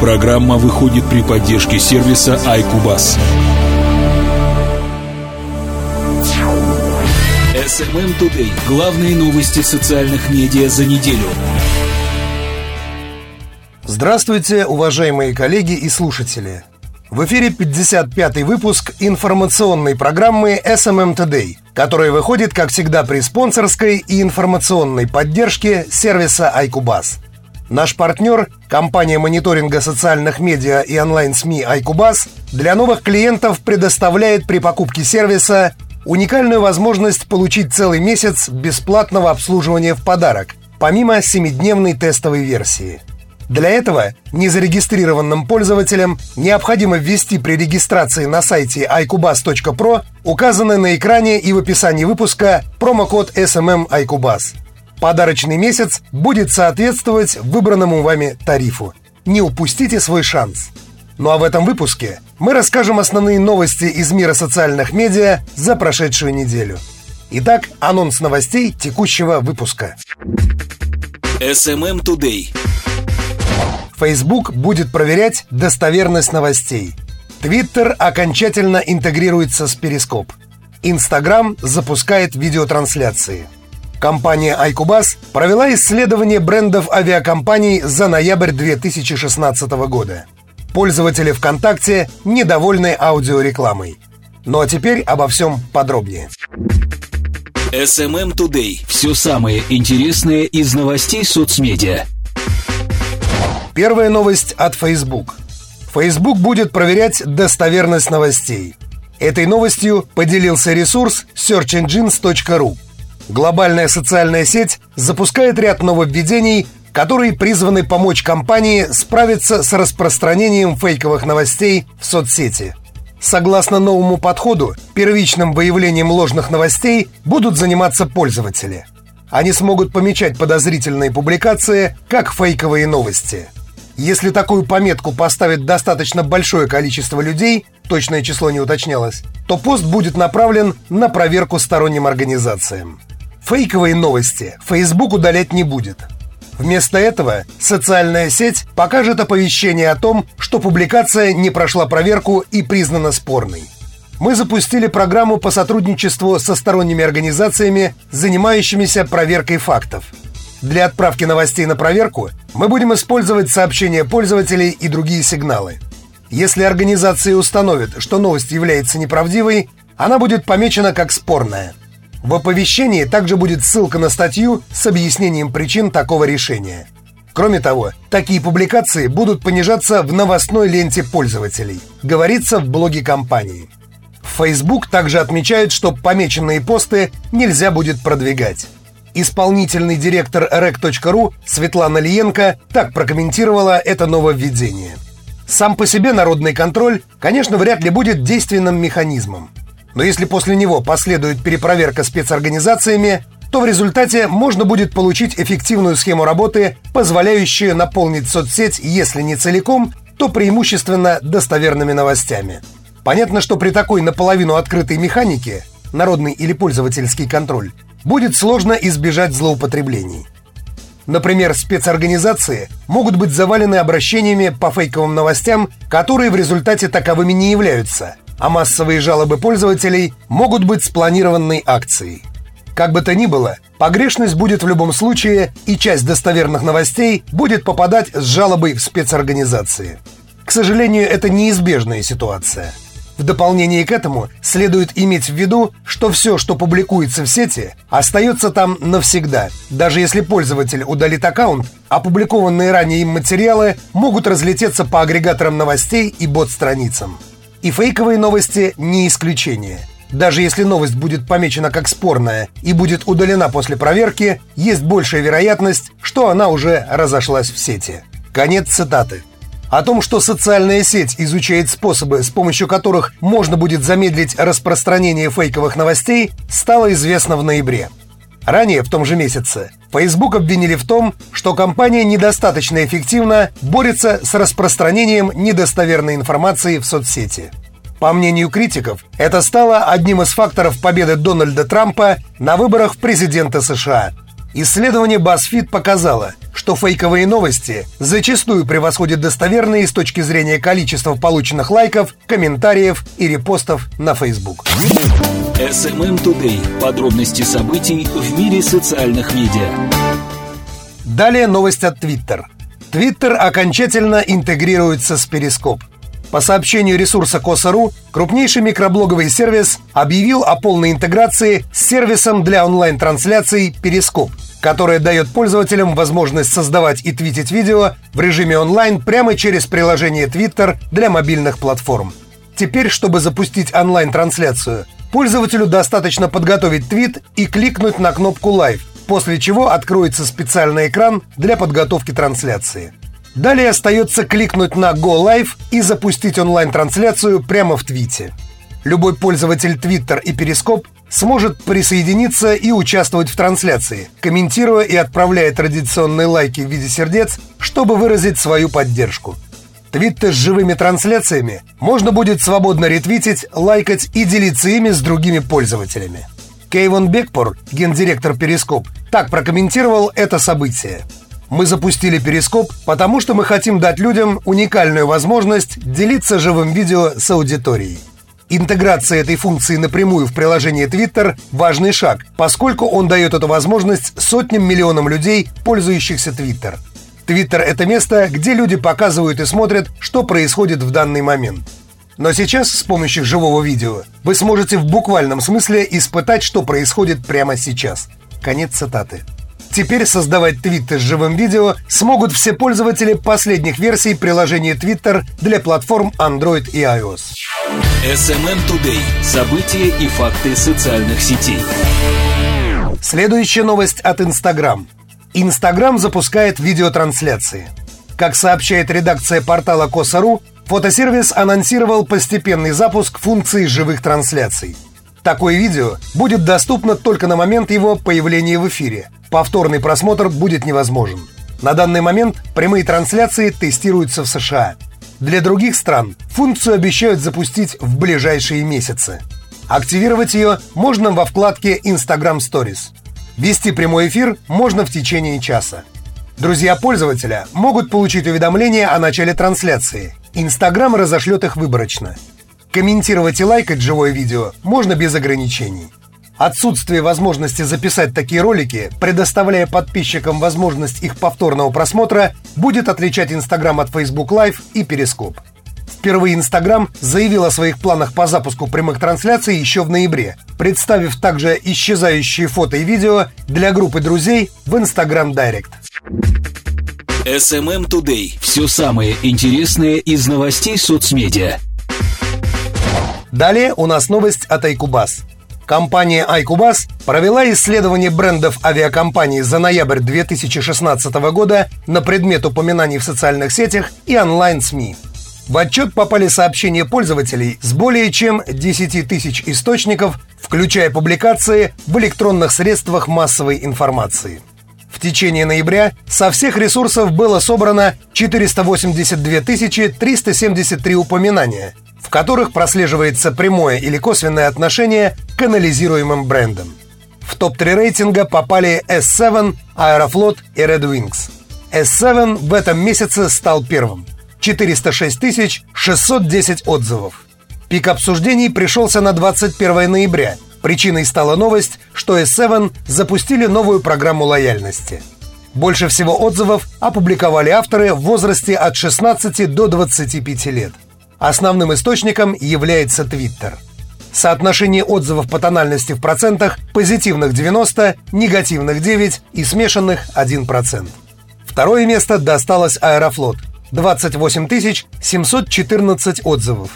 Программа выходит при поддержке сервиса iCubus. SMM Today. Главные новости социальных медиа за неделю. Здравствуйте, уважаемые коллеги и слушатели. В эфире 55-й выпуск информационной программы SMM Today, которая выходит, как всегда, при спонсорской и информационной поддержке сервиса iCubus. Наш партнер, компания мониторинга социальных медиа и онлайн-СМИ iCubus, для новых клиентов предоставляет при покупке сервиса уникальную возможность получить целый месяц бесплатного обслуживания в подарок, помимо 7-дневной тестовой версии – для этого незарегистрированным пользователям необходимо ввести при регистрации на сайте iCubus.pro указанный на экране и в описании выпуска промокод SMM iCubus. Подарочный месяц будет соответствовать выбранному вами тарифу. Не упустите свой шанс. Ну а в этом выпуске мы расскажем основные новости из мира социальных медиа за прошедшую неделю. Итак, анонс новостей текущего выпуска. SMM Today. Facebook будет проверять достоверность новостей. Twitter окончательно интегрируется с Перископ. Instagram запускает видеотрансляции. Компания iCubus провела исследование брендов авиакомпаний за ноябрь 2016 года. Пользователи ВКонтакте недовольны аудиорекламой. Ну а теперь обо всем подробнее. SMM Today. Все самое интересное из новостей соцмедиа. Первая новость от Facebook. Facebook будет проверять достоверность новостей. Этой новостью поделился ресурс searchengines.ru. Глобальная социальная сеть запускает ряд нововведений, которые призваны помочь компании справиться с распространением фейковых новостей в соцсети. Согласно новому подходу, первичным выявлением ложных новостей будут заниматься пользователи. Они смогут помечать подозрительные публикации как фейковые новости – если такую пометку поставит достаточно большое количество людей, точное число не уточнялось, то пост будет направлен на проверку сторонним организациям. Фейковые новости Facebook удалять не будет. Вместо этого социальная сеть покажет оповещение о том, что публикация не прошла проверку и признана спорной. Мы запустили программу по сотрудничеству со сторонними организациями, занимающимися проверкой фактов – для отправки новостей на проверку мы будем использовать сообщения пользователей и другие сигналы. Если организация установит, что новость является неправдивой, она будет помечена как спорная. В оповещении также будет ссылка на статью с объяснением причин такого решения. Кроме того, такие публикации будут понижаться в новостной ленте пользователей, говорится в блоге компании. Facebook также отмечают, что помеченные посты нельзя будет продвигать. Исполнительный директор rec.ru Светлана Лиенко так прокомментировала это нововведение. Сам по себе народный контроль, конечно, вряд ли будет действенным механизмом. Но если после него последует перепроверка спецорганизациями, то в результате можно будет получить эффективную схему работы, позволяющую наполнить соцсеть, если не целиком, то преимущественно достоверными новостями. Понятно, что при такой наполовину открытой механике, народный или пользовательский контроль, будет сложно избежать злоупотреблений. Например, спецорганизации могут быть завалены обращениями по фейковым новостям, которые в результате таковыми не являются, а массовые жалобы пользователей могут быть спланированной акцией. Как бы то ни было, погрешность будет в любом случае, и часть достоверных новостей будет попадать с жалобой в спецорганизации. К сожалению, это неизбежная ситуация – в дополнение к этому следует иметь в виду, что все, что публикуется в сети, остается там навсегда. Даже если пользователь удалит аккаунт, опубликованные ранее им материалы могут разлететься по агрегаторам новостей и бот-страницам. И фейковые новости не исключение. Даже если новость будет помечена как спорная и будет удалена после проверки, есть большая вероятность, что она уже разошлась в сети. Конец цитаты. О том, что социальная сеть изучает способы, с помощью которых можно будет замедлить распространение фейковых новостей, стало известно в ноябре. Ранее, в том же месяце, Facebook обвинили в том, что компания недостаточно эффективно борется с распространением недостоверной информации в соцсети. По мнению критиков, это стало одним из факторов победы Дональда Трампа на выборах президента США – Исследование BuzzFeed показало, что фейковые новости зачастую превосходят достоверные с точки зрения количества полученных лайков, комментариев и репостов на Facebook. SMM Today. Подробности событий в мире социальных медиа. Далее новость от Twitter. Twitter окончательно интегрируется с Перископ. По сообщению ресурса Коса.ру, крупнейший микроблоговый сервис объявил о полной интеграции с сервисом для онлайн-трансляций Перископ, которая дает пользователям возможность создавать и твитить видео в режиме онлайн прямо через приложение Twitter для мобильных платформ. Теперь, чтобы запустить онлайн-трансляцию, пользователю достаточно подготовить твит и кликнуть на кнопку «Live», после чего откроется специальный экран для подготовки трансляции. Далее остается кликнуть на Go Live и запустить онлайн-трансляцию прямо в твите. Любой пользователь Twitter и Перископ сможет присоединиться и участвовать в трансляции, комментируя и отправляя традиционные лайки в виде сердец, чтобы выразить свою поддержку. Твиты с живыми трансляциями можно будет свободно ретвитить, лайкать и делиться ими с другими пользователями. Кейвон Бекпор, гендиректор Перископ, так прокомментировал это событие. Мы запустили Перископ, потому что мы хотим дать людям уникальную возможность делиться живым видео с аудиторией. Интеграция этой функции напрямую в приложение Twitter – важный шаг, поскольку он дает эту возможность сотням миллионам людей, пользующихся Twitter. Twitter – это место, где люди показывают и смотрят, что происходит в данный момент. Но сейчас с помощью живого видео вы сможете в буквальном смысле испытать, что происходит прямо сейчас. Конец цитаты. Теперь создавать твиты с живым видео смогут все пользователи последних версий приложения Twitter для платформ Android и iOS. SMM Today. События и факты социальных сетей. Следующая новость от Instagram. Instagram запускает видеотрансляции. Как сообщает редакция портала Коса.ру, фотосервис анонсировал постепенный запуск функции живых трансляций. Такое видео будет доступно только на момент его появления в эфире – Повторный просмотр будет невозможен. На данный момент прямые трансляции тестируются в США. Для других стран функцию обещают запустить в ближайшие месяцы. Активировать ее можно во вкладке Instagram Stories. Вести прямой эфир можно в течение часа. Друзья пользователя могут получить уведомления о начале трансляции. Instagram разошлет их выборочно. Комментировать и лайкать живое видео можно без ограничений. Отсутствие возможности записать такие ролики, предоставляя подписчикам возможность их повторного просмотра, будет отличать Instagram от Facebook Live и Periscope. Впервые Instagram заявил о своих планах по запуску прямых трансляций еще в ноябре, представив также исчезающие фото и видео для группы друзей в Instagram Direct. SMM Today. Все самое интересное из новостей соцмедиа. Далее у нас новость от Айкубас. Компания iCubus провела исследование брендов авиакомпаний за ноябрь 2016 года на предмет упоминаний в социальных сетях и онлайн-СМИ. В отчет попали сообщения пользователей с более чем 10 тысяч источников, включая публикации в электронных средствах массовой информации. В течение ноября со всех ресурсов было собрано 482 373 упоминания – в которых прослеживается прямое или косвенное отношение к анализируемым брендам. В топ-3 рейтинга попали S7, Aeroflot и Red Wings. S7 в этом месяце стал первым. 406 610 отзывов. Пик обсуждений пришелся на 21 ноября. Причиной стала новость, что S7 запустили новую программу лояльности. Больше всего отзывов опубликовали авторы в возрасте от 16 до 25 лет – Основным источником является Twitter. Соотношение отзывов по тональности в процентах позитивных 90, негативных 9 и смешанных 1%. Второе место досталось Аэрофлот – 28 714 отзывов.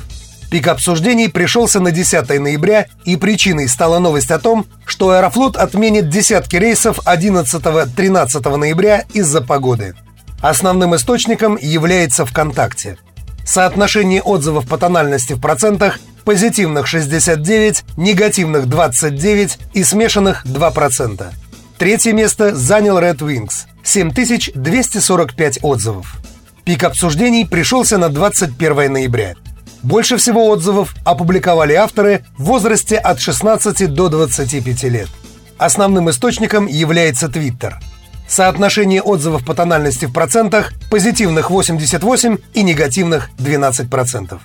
Пик обсуждений пришелся на 10 ноября, и причиной стала новость о том, что Аэрофлот отменит десятки рейсов 11-13 ноября из-за погоды. Основным источником является ВКонтакте – Соотношение отзывов по тональности в процентах позитивных 69, негативных 29 и смешанных 2%. Третье место занял Red Wings – 7245 отзывов. Пик обсуждений пришелся на 21 ноября. Больше всего отзывов опубликовали авторы в возрасте от 16 до 25 лет. основным источником является Twitter. Соотношение отзывов по тональности в процентах – позитивных 88 и негативных 12%.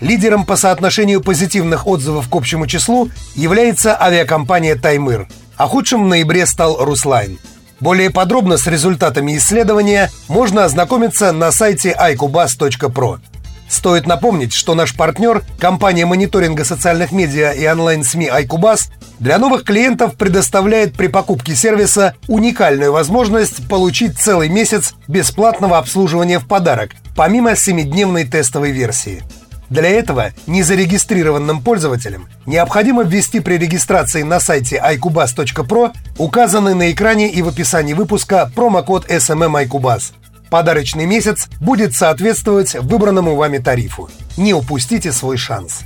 Лидером по соотношению позитивных отзывов к общему числу является авиакомпания «Таймыр», а худшим в ноябре стал «Руслайн». Более подробно с результатами исследования можно ознакомиться на сайте icubas.pro. Стоит напомнить, что наш партнер, компания мониторинга социальных медиа и онлайн-СМИ iCubas, для новых клиентов предоставляет при покупке сервиса уникальную возможность получить целый месяц бесплатного обслуживания в подарок, помимо 7-дневной тестовой версии. Для этого незарегистрированным пользователям необходимо ввести при регистрации на сайте iCubas.pro указанный на экране и в описании выпуска промокод SMM iCubas. Подарочный месяц будет соответствовать выбранному вами тарифу. Не упустите свой шанс.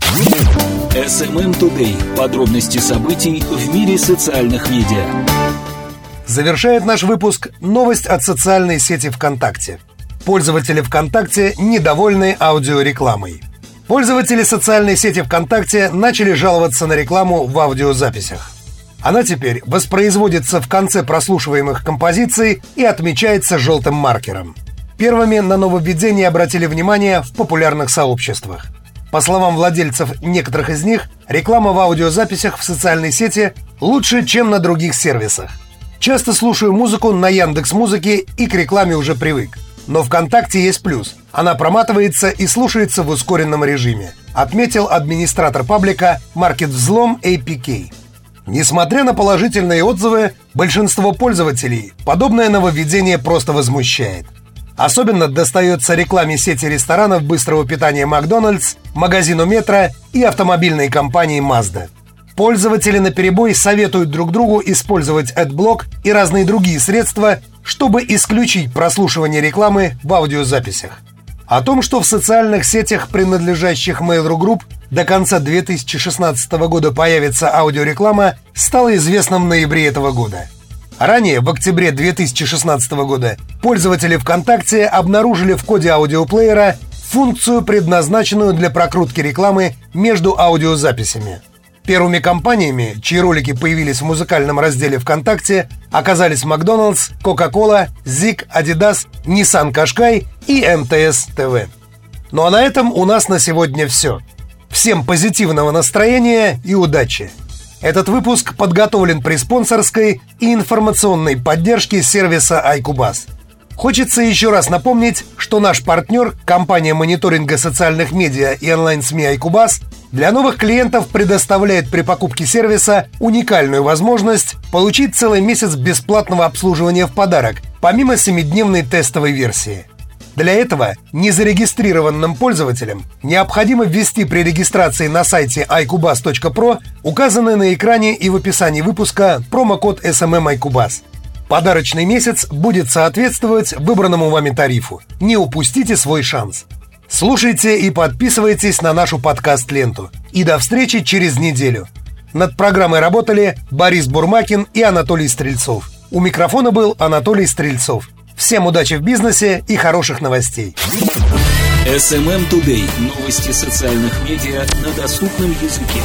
SMM Today. Подробности событий в мире социальных медиа. Завершает наш выпуск новость от социальной сети ВКонтакте. Пользователи ВКонтакте недовольны аудиорекламой. Пользователи социальной сети ВКонтакте начали жаловаться на рекламу в аудиозаписях. Она теперь воспроизводится в конце прослушиваемых композиций и отмечается желтым маркером. Первыми на нововведение обратили внимание в популярных сообществах. По словам владельцев некоторых из них, реклама в аудиозаписях в социальной сети лучше, чем на других сервисах. Часто слушаю музыку на Яндекс Музыке и к рекламе уже привык. Но ВКонтакте есть плюс. Она проматывается и слушается в ускоренном режиме, отметил администратор паблика Market Взлом APK. Несмотря на положительные отзывы, большинство пользователей подобное нововведение просто возмущает. Особенно достается рекламе сети ресторанов быстрого питания Макдональдс, магазину Метро и автомобильной компании Mazda. Пользователи на перебой советуют друг другу использовать AdBlock и разные другие средства, чтобы исключить прослушивание рекламы в аудиозаписях. О том, что в социальных сетях, принадлежащих Mail.ru Group, до конца 2016 года появится аудиореклама, стало известно в ноябре этого года. Ранее, в октябре 2016 года, пользователи ВКонтакте обнаружили в коде аудиоплеера функцию, предназначенную для прокрутки рекламы между аудиозаписями – Первыми компаниями, чьи ролики появились в музыкальном разделе ВКонтакте, оказались Макдоналдс, Кока-Кола, Зик, Адидас, Nissan Кашкай и МТС ТВ. Ну а на этом у нас на сегодня все. Всем позитивного настроения и удачи! Этот выпуск подготовлен при спонсорской и информационной поддержке сервиса iCubas. Хочется еще раз напомнить, что наш партнер, компания мониторинга социальных медиа и онлайн-СМИ iCubas, для новых клиентов предоставляет при покупке сервиса уникальную возможность получить целый месяц бесплатного обслуживания в подарок, помимо 7-дневной тестовой версии. Для этого незарегистрированным пользователям необходимо ввести при регистрации на сайте iCubas.pro указанный на экране и в описании выпуска промокод SMM iCubas. Подарочный месяц будет соответствовать выбранному вами тарифу. Не упустите свой шанс. Слушайте и подписывайтесь на нашу подкаст-ленту. И до встречи через неделю. Над программой работали Борис Бурмакин и Анатолий Стрельцов. У микрофона был Анатолий Стрельцов. Всем удачи в бизнесе и хороших новостей. SMM Today. Новости социальных медиа на доступном языке.